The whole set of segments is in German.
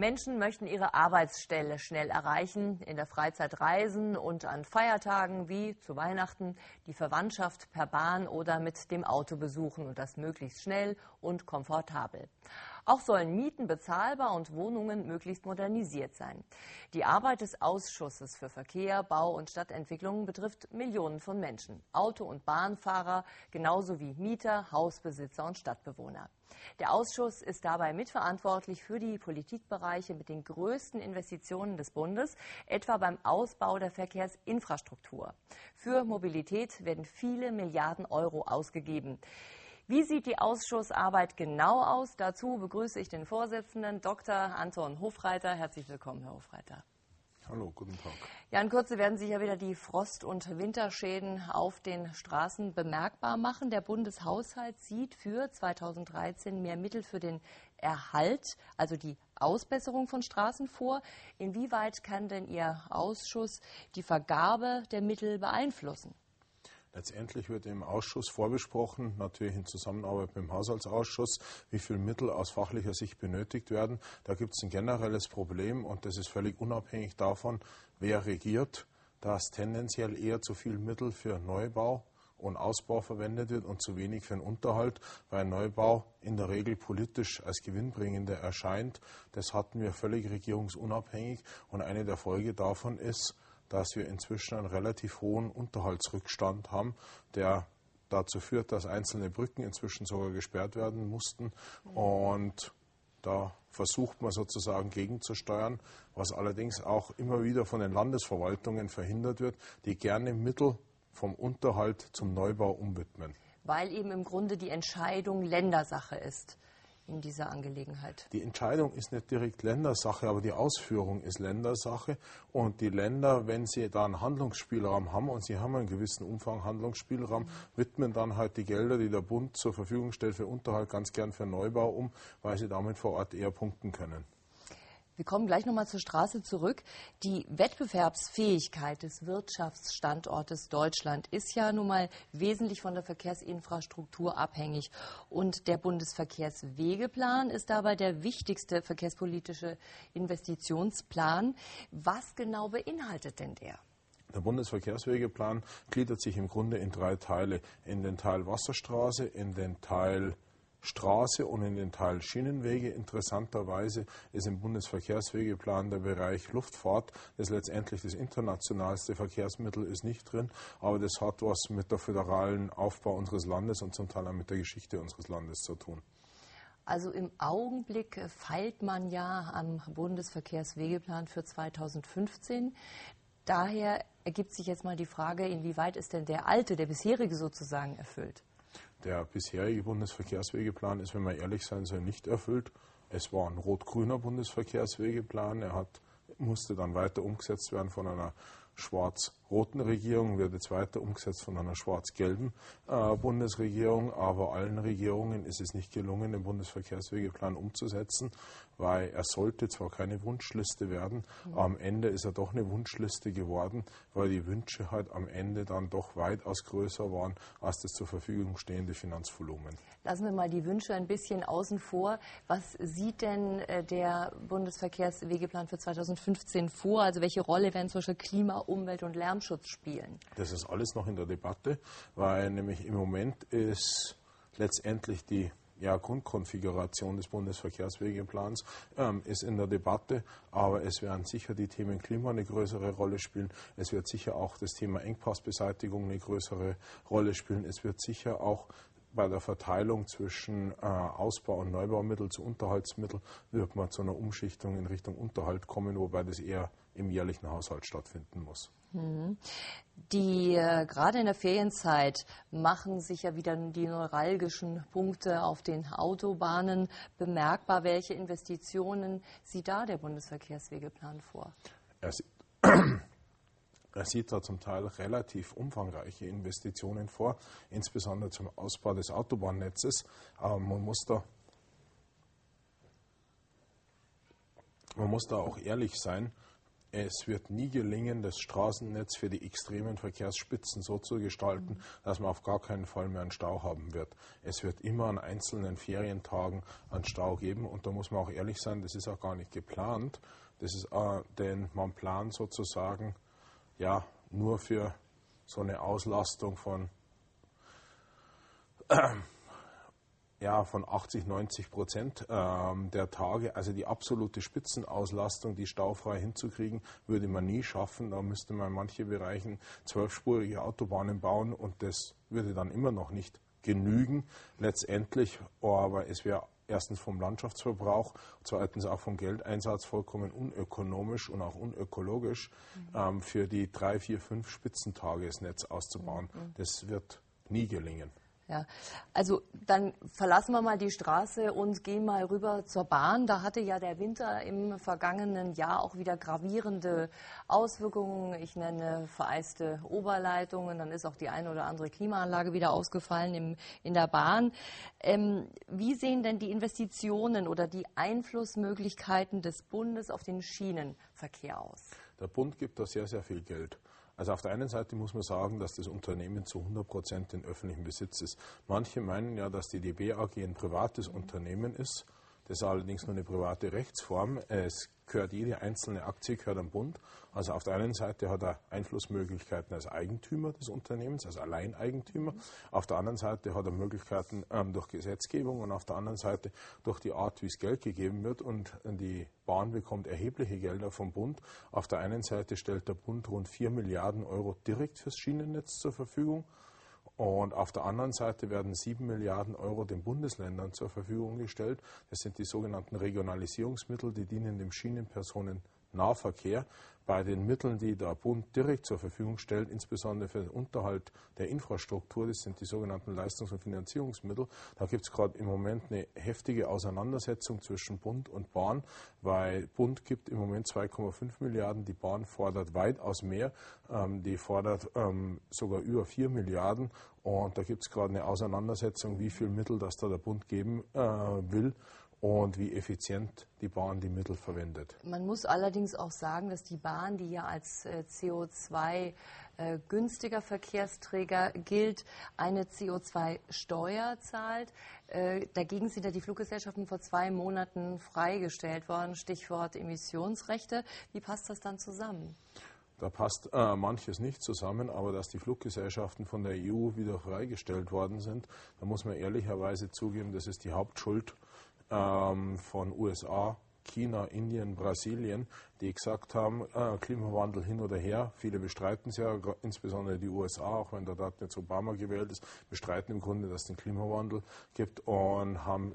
Menschen möchten ihre Arbeitsstelle schnell erreichen, in der Freizeit reisen und an Feiertagen wie zu Weihnachten die Verwandtschaft per Bahn oder mit dem Auto besuchen und das möglichst schnell und komfortabel. Auch sollen Mieten bezahlbar und Wohnungen möglichst modernisiert sein. Die Arbeit des Ausschusses für Verkehr, Bau und Stadtentwicklung betrifft Millionen von Menschen, Auto- und Bahnfahrer, genauso wie Mieter, Hausbesitzer und Stadtbewohner. Der Ausschuss ist dabei mitverantwortlich für die Politikbereiche mit den größten Investitionen des Bundes, etwa beim Ausbau der Verkehrsinfrastruktur. Für Mobilität werden viele Milliarden Euro ausgegeben. Wie sieht die Ausschussarbeit genau aus? Dazu begrüße ich den Vorsitzenden Dr. Anton Hofreiter. Herzlich willkommen, Herr Hofreiter. Hallo, guten Tag. Ja, in Kürze werden sich ja wieder die Frost- und Winterschäden auf den Straßen bemerkbar machen. Der Bundeshaushalt sieht für 2013 mehr Mittel für den Erhalt, also die Ausbesserung von Straßen vor. Inwieweit kann denn Ihr Ausschuss die Vergabe der Mittel beeinflussen? Letztendlich wird im Ausschuss vorbesprochen, natürlich in Zusammenarbeit mit dem Haushaltsausschuss, wie viel Mittel aus fachlicher Sicht benötigt werden. Da gibt es ein generelles Problem und das ist völlig unabhängig davon, wer regiert, dass tendenziell eher zu viel Mittel für Neubau und Ausbau verwendet wird und zu wenig für den Unterhalt, weil Neubau in der Regel politisch als gewinnbringender erscheint. Das hatten wir völlig regierungsunabhängig und eine der Folgen davon ist, dass wir inzwischen einen relativ hohen Unterhaltsrückstand haben, der dazu führt, dass einzelne Brücken inzwischen sogar gesperrt werden mussten. Und da versucht man sozusagen gegenzusteuern, was allerdings auch immer wieder von den Landesverwaltungen verhindert wird, die gerne Mittel vom Unterhalt zum Neubau umwidmen. Weil eben im Grunde die Entscheidung Ländersache ist in dieser Angelegenheit? Die Entscheidung ist nicht direkt Ländersache, aber die Ausführung ist Ländersache. Und die Länder, wenn sie da einen Handlungsspielraum haben, und sie haben einen gewissen Umfang Handlungsspielraum, widmen dann halt die Gelder, die der Bund zur Verfügung stellt für Unterhalt, ganz gern für Neubau um, weil sie damit vor Ort eher punkten können. Wir kommen gleich nochmal zur Straße zurück. Die Wettbewerbsfähigkeit des Wirtschaftsstandortes Deutschland ist ja nun mal wesentlich von der Verkehrsinfrastruktur abhängig. Und der Bundesverkehrswegeplan ist dabei der wichtigste verkehrspolitische Investitionsplan. Was genau beinhaltet denn der? Der Bundesverkehrswegeplan gliedert sich im Grunde in drei Teile. In den Teil Wasserstraße, in den Teil Straße und in den Teil Schienenwege. Interessanterweise ist im Bundesverkehrswegeplan der Bereich Luftfahrt, das letztendlich das internationalste Verkehrsmittel ist, nicht drin. Aber das hat was mit der föderalen Aufbau unseres Landes und zum Teil auch mit der Geschichte unseres Landes zu tun. Also im Augenblick feilt man ja am Bundesverkehrswegeplan für 2015. Daher ergibt sich jetzt mal die Frage, inwieweit ist denn der alte, der bisherige sozusagen erfüllt? Der bisherige Bundesverkehrswegeplan ist, wenn wir ehrlich sein soll, nicht erfüllt. Es war ein rot-grüner Bundesverkehrswegeplan. Er hat, musste dann weiter umgesetzt werden von einer schwarz-roten Regierung, wird jetzt weiter umgesetzt von einer schwarz-gelben äh, Bundesregierung. Aber allen Regierungen ist es nicht gelungen, den Bundesverkehrswegeplan umzusetzen, weil er sollte zwar keine Wunschliste werden, mhm. aber am Ende ist er doch eine Wunschliste geworden, weil die Wünsche halt am Ende dann doch weitaus größer waren als das zur Verfügung stehende Finanzvolumen. Lassen wir mal die Wünsche ein bisschen außen vor. Was sieht denn äh, der Bundesverkehrswegeplan für 2015 vor? Also welche Rolle werden zum Beispiel Klima, Umwelt und Lärmschutz spielen? Das ist alles noch in der Debatte, weil nämlich im Moment ist letztendlich die ja, Grundkonfiguration des Bundesverkehrswegeplans ähm, ist in der Debatte, aber es werden sicher die Themen Klima eine größere Rolle spielen. Es wird sicher auch das Thema Engpassbeseitigung eine größere Rolle spielen. Es wird sicher auch bei der Verteilung zwischen äh, Ausbau- und Neubaumittel zu Unterhaltsmitteln wird man zu einer Umschichtung in Richtung Unterhalt kommen, wobei das eher im jährlichen Haushalt stattfinden muss. Mhm. Die äh, gerade in der Ferienzeit machen sich ja wieder die neuralgischen Punkte auf den Autobahnen bemerkbar. Welche Investitionen sieht da der Bundesverkehrswegeplan vor? Er sieht, er sieht da zum Teil relativ umfangreiche Investitionen vor, insbesondere zum Ausbau des Autobahnnetzes. Aber man muss da man muss da auch ehrlich sein es wird nie gelingen, das Straßennetz für die extremen Verkehrsspitzen so zu gestalten, dass man auf gar keinen Fall mehr einen Stau haben wird. Es wird immer an einzelnen Ferientagen einen Stau geben und da muss man auch ehrlich sein, das ist auch gar nicht geplant. Das ist, äh, denn man plant sozusagen ja nur für so eine Auslastung von ja, von 80, 90 Prozent ähm, der Tage. Also die absolute Spitzenauslastung, die staufrei hinzukriegen, würde man nie schaffen. Da müsste man in manchen Bereichen zwölfspurige Autobahnen bauen und das würde dann immer noch nicht genügen letztendlich. Aber es wäre erstens vom Landschaftsverbrauch, zweitens auch vom Geldeinsatz vollkommen unökonomisch und auch unökologisch, mhm. ähm, für die drei, vier, fünf Spitzentage das Netz auszubauen. Mhm. Das wird nie gelingen. Ja, also dann verlassen wir mal die Straße und gehen mal rüber zur Bahn. Da hatte ja der Winter im vergangenen Jahr auch wieder gravierende Auswirkungen. Ich nenne vereiste Oberleitungen, dann ist auch die eine oder andere Klimaanlage wieder ausgefallen im, in der Bahn. Ähm, wie sehen denn die Investitionen oder die Einflussmöglichkeiten des Bundes auf den Schienenverkehr aus? Der Bund gibt da sehr, sehr viel Geld. Also auf der einen Seite muss man sagen, dass das Unternehmen zu 100 Prozent in öffentlichem Besitz ist. Manche meinen ja, dass die DB AG ein privates Unternehmen ist. Das ist allerdings nur eine private Rechtsform. Es gehört jede einzelne Aktie gehört am Bund. Also auf der einen Seite hat er Einflussmöglichkeiten als Eigentümer des Unternehmens, als Alleineigentümer. Auf der anderen Seite hat er Möglichkeiten ähm, durch Gesetzgebung und auf der anderen Seite durch die Art, wie es Geld gegeben wird. Und die Bahn bekommt erhebliche Gelder vom Bund. Auf der einen Seite stellt der Bund rund 4 Milliarden Euro direkt fürs Schienennetz zur Verfügung. Und auf der anderen Seite werden 7 Milliarden Euro den Bundesländern zur Verfügung gestellt. Das sind die sogenannten Regionalisierungsmittel, die dienen dem Schienenpersonennahverkehr bei den Mitteln, die der Bund direkt zur Verfügung stellt, insbesondere für den Unterhalt der Infrastruktur, das sind die sogenannten Leistungs- und Finanzierungsmittel. Da gibt es gerade im Moment eine heftige Auseinandersetzung zwischen Bund und Bahn, weil Bund gibt im Moment 2,5 Milliarden, die Bahn fordert weitaus mehr, ähm, die fordert ähm, sogar über 4 Milliarden. Und da gibt es gerade eine Auseinandersetzung, wie viel Mittel das da der Bund geben äh, will und wie effizient die Bahn die Mittel verwendet. Man muss allerdings auch sagen, dass die Bahn, die ja als äh, CO2 äh, günstiger Verkehrsträger gilt, eine CO2-Steuer zahlt. Äh, dagegen sind ja die Fluggesellschaften vor zwei Monaten freigestellt worden. Stichwort Emissionsrechte. Wie passt das dann zusammen? Da passt äh, manches nicht zusammen, aber dass die Fluggesellschaften von der EU wieder freigestellt worden sind, da muss man ehrlicherweise zugeben, das ist die Hauptschuld ähm, von USA, China, Indien, Brasilien, die gesagt haben, äh, Klimawandel hin oder her. Viele bestreiten es ja, insbesondere die USA, auch wenn der dort jetzt Obama gewählt ist, bestreiten im Grunde, dass es den Klimawandel gibt und haben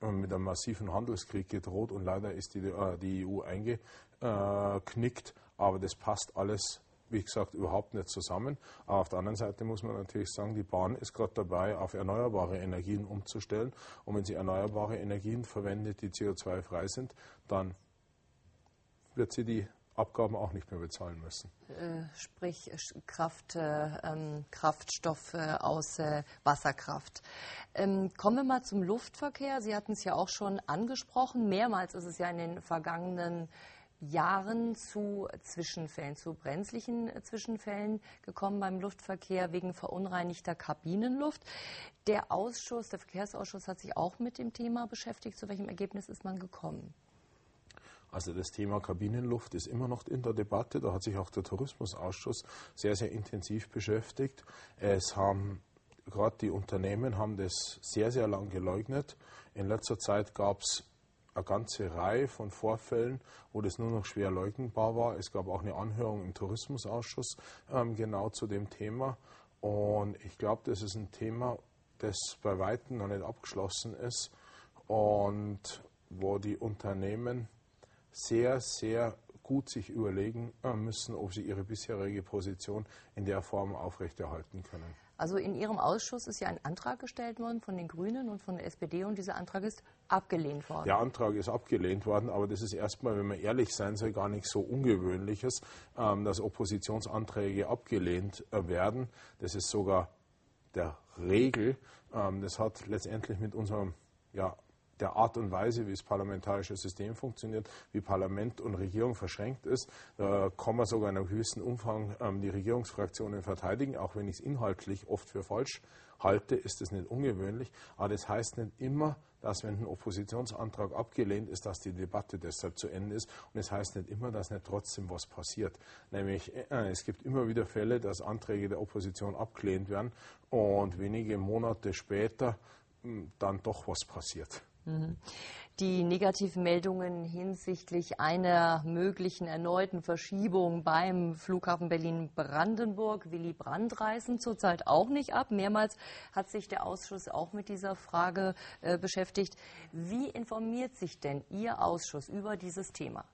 äh, mit einem massiven Handelskrieg gedroht und leider ist die, äh, die EU eingeknickt. Aber das passt alles wie gesagt, überhaupt nicht zusammen. Aber auf der anderen Seite muss man natürlich sagen, die Bahn ist gerade dabei, auf erneuerbare Energien umzustellen. Und wenn sie erneuerbare Energien verwendet, die CO2-frei sind, dann wird sie die Abgaben auch nicht mehr bezahlen müssen. Äh, sprich Kraft, äh, ähm, Kraftstoff äh, aus äh, Wasserkraft. Ähm, kommen wir mal zum Luftverkehr. Sie hatten es ja auch schon angesprochen. Mehrmals ist es ja in den vergangenen Jahren zu Zwischenfällen, zu brenzlichen Zwischenfällen gekommen beim Luftverkehr wegen verunreinigter Kabinenluft. Der Ausschuss, der Verkehrsausschuss hat sich auch mit dem Thema beschäftigt. Zu welchem Ergebnis ist man gekommen? Also das Thema Kabinenluft ist immer noch in der Debatte. Da hat sich auch der Tourismusausschuss sehr, sehr intensiv beschäftigt. Es haben gerade die Unternehmen haben das sehr, sehr lang geleugnet. In letzter Zeit gab es eine ganze Reihe von Vorfällen, wo das nur noch schwer leugnbar war. Es gab auch eine Anhörung im Tourismusausschuss ähm, genau zu dem Thema. Und ich glaube, das ist ein Thema, das bei weitem noch nicht abgeschlossen ist und wo die Unternehmen sehr, sehr gut sich überlegen äh, müssen, ob sie ihre bisherige Position in der Form aufrechterhalten können. Also in Ihrem Ausschuss ist ja ein Antrag gestellt worden von den Grünen und von der SPD und dieser Antrag ist abgelehnt worden. Der Antrag ist abgelehnt worden, aber das ist erstmal, wenn man ehrlich sein soll, gar nichts so Ungewöhnliches, ähm, dass Oppositionsanträge abgelehnt äh, werden. Das ist sogar der Regel. Ähm, das hat letztendlich mit unserem ja, der Art und Weise, wie das parlamentarische System funktioniert, wie Parlament und Regierung verschränkt ist. Da kann man sogar in einem gewissen Umfang ähm, die Regierungsfraktionen verteidigen, auch wenn ich es inhaltlich oft für falsch halte, ist das nicht ungewöhnlich. Aber das heißt nicht immer, dass wenn ein Oppositionsantrag abgelehnt ist, dass die Debatte deshalb zu Ende ist. Und es das heißt nicht immer, dass nicht trotzdem was passiert. Nämlich, äh, es gibt immer wieder Fälle, dass Anträge der Opposition abgelehnt werden und wenige Monate später hm, dann doch was passiert. Mhm. Die negativen Meldungen hinsichtlich einer möglichen erneuten Verschiebung beim Flughafen Berlin-Brandenburg, Willy Brandt reißen zurzeit auch nicht ab. Mehrmals hat sich der Ausschuss auch mit dieser Frage äh, beschäftigt. Wie informiert sich denn Ihr Ausschuss über dieses Thema?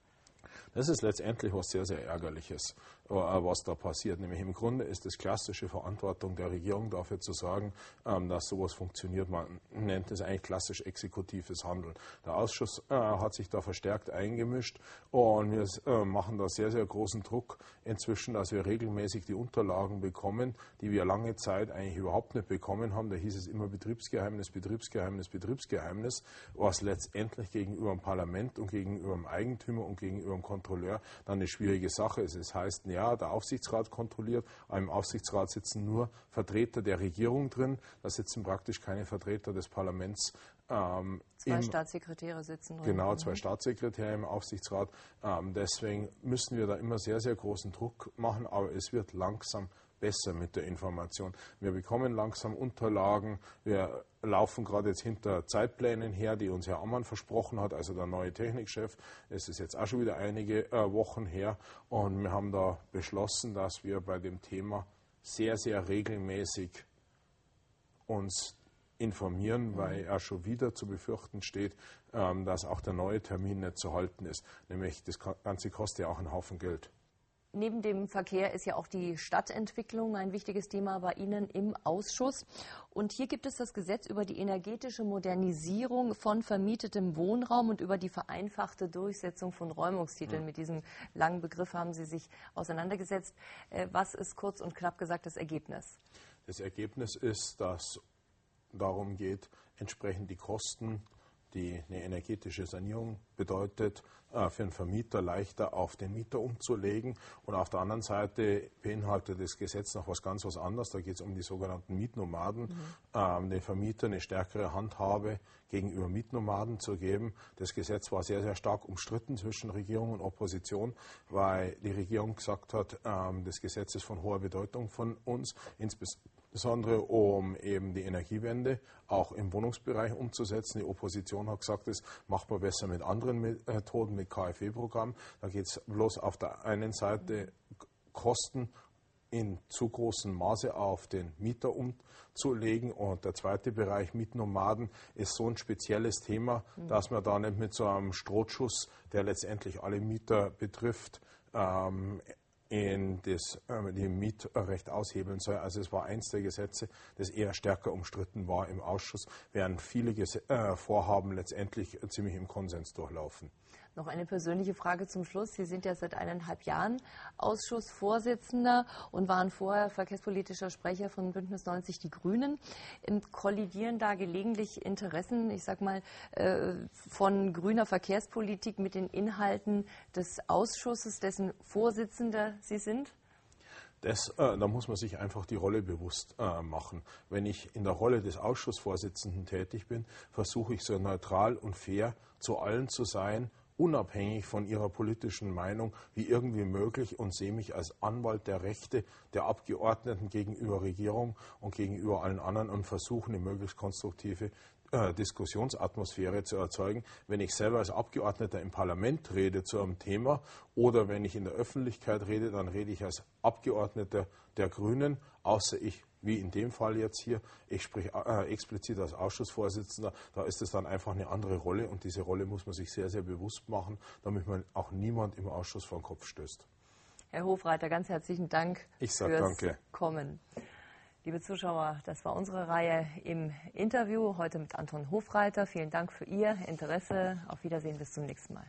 Das ist letztendlich was sehr, sehr Ärgerliches. Äh, was da passiert. Nämlich im Grunde ist es klassische Verantwortung der Regierung dafür zu sorgen, ähm, dass sowas funktioniert. Man nennt es eigentlich klassisch exekutives Handeln. Der Ausschuss äh, hat sich da verstärkt eingemischt und wir äh, machen da sehr, sehr großen Druck inzwischen, dass wir regelmäßig die Unterlagen bekommen, die wir lange Zeit eigentlich überhaupt nicht bekommen haben. Da hieß es immer Betriebsgeheimnis, Betriebsgeheimnis, Betriebsgeheimnis, was letztendlich gegenüber dem Parlament und gegenüber dem Eigentümer und gegenüber dem Kontrolleur dann eine schwierige Sache ist. Es heißt, ja, der Aufsichtsrat kontrolliert. Im Aufsichtsrat sitzen nur Vertreter der Regierung drin. Da sitzen praktisch keine Vertreter des Parlaments. Ähm, zwei im, Staatssekretäre sitzen drin. Genau, zwei. Staatssekretäre im Aufsichtsrat. Ähm, deswegen müssen wir da immer sehr, sehr großen Druck machen, aber es wird langsam besser mit der Information. Wir bekommen langsam Unterlagen. Wir laufen gerade jetzt hinter Zeitplänen her, die uns Herr Ammann versprochen hat, also der neue Technikchef. Es ist jetzt auch schon wieder einige äh, Wochen her und wir haben da beschlossen, dass wir bei dem Thema sehr, sehr regelmäßig uns informieren, weil er schon wieder zu befürchten steht, ähm, dass auch der neue Termin nicht zu halten ist. Nämlich das Ganze kostet ja auch einen Haufen Geld. Neben dem Verkehr ist ja auch die Stadtentwicklung ein wichtiges Thema bei Ihnen im Ausschuss. Und hier gibt es das Gesetz über die energetische Modernisierung von vermietetem Wohnraum und über die vereinfachte Durchsetzung von Räumungstiteln. Mit diesem langen Begriff haben Sie sich auseinandergesetzt. Äh, was ist kurz und knapp gesagt das Ergebnis? Das Ergebnis ist, dass darum geht, entsprechend die Kosten die eine energetische Sanierung bedeutet, äh, für einen Vermieter leichter auf den Mieter umzulegen. Und auf der anderen Seite beinhaltet das Gesetz noch was ganz was anderes. Da geht es um die sogenannten Mietnomaden, mhm. ähm, den Vermieter eine stärkere Handhabe gegenüber Mietnomaden zu geben. Das Gesetz war sehr, sehr stark umstritten zwischen Regierung und Opposition, weil die Regierung gesagt hat, ähm, das Gesetz ist von hoher Bedeutung von uns, insbesondere insbesondere um eben die Energiewende auch im Wohnungsbereich umzusetzen. Die Opposition hat gesagt, das macht man besser mit anderen Methoden, mit KfW-Programmen. Da geht es bloß auf der einen Seite Kosten in zu großem Maße auf den Mieter umzulegen. Und der zweite Bereich Mietnomaden ist so ein spezielles Thema, mhm. dass man da nicht mit so einem Strohschuss, der letztendlich alle Mieter betrifft, ähm, in das äh, die Mietrecht aushebeln soll. Also es war eins der Gesetze, das eher stärker umstritten war im Ausschuss, während viele Gese äh, Vorhaben letztendlich ziemlich im Konsens durchlaufen. Noch eine persönliche Frage zum Schluss. Sie sind ja seit eineinhalb Jahren Ausschussvorsitzender und waren vorher verkehrspolitischer Sprecher von Bündnis 90 Die Grünen. Ähm, kollidieren da gelegentlich Interessen, ich sag mal, äh, von grüner Verkehrspolitik mit den Inhalten des Ausschusses, dessen Vorsitzender Sie sind? Das, äh, da muss man sich einfach die Rolle bewusst äh, machen. Wenn ich in der Rolle des Ausschussvorsitzenden tätig bin, versuche ich so neutral und fair zu allen zu sein unabhängig von ihrer politischen Meinung wie irgendwie möglich und sehe mich als Anwalt der Rechte der Abgeordneten gegenüber Regierung und gegenüber allen anderen und versuche eine möglichst konstruktive äh, Diskussionsatmosphäre zu erzeugen. Wenn ich selber als Abgeordneter im Parlament rede zu einem Thema oder wenn ich in der Öffentlichkeit rede, dann rede ich als Abgeordneter der Grünen, außer ich wie in dem Fall jetzt hier, ich spreche äh, explizit als Ausschussvorsitzender, da ist es dann einfach eine andere Rolle und diese Rolle muss man sich sehr, sehr bewusst machen, damit man auch niemand im Ausschuss vor den Kopf stößt. Herr Hofreiter, ganz herzlichen Dank ich sag fürs danke. Kommen. Liebe Zuschauer, das war unsere Reihe im Interview heute mit Anton Hofreiter. Vielen Dank für Ihr Interesse. Auf Wiedersehen, bis zum nächsten Mal.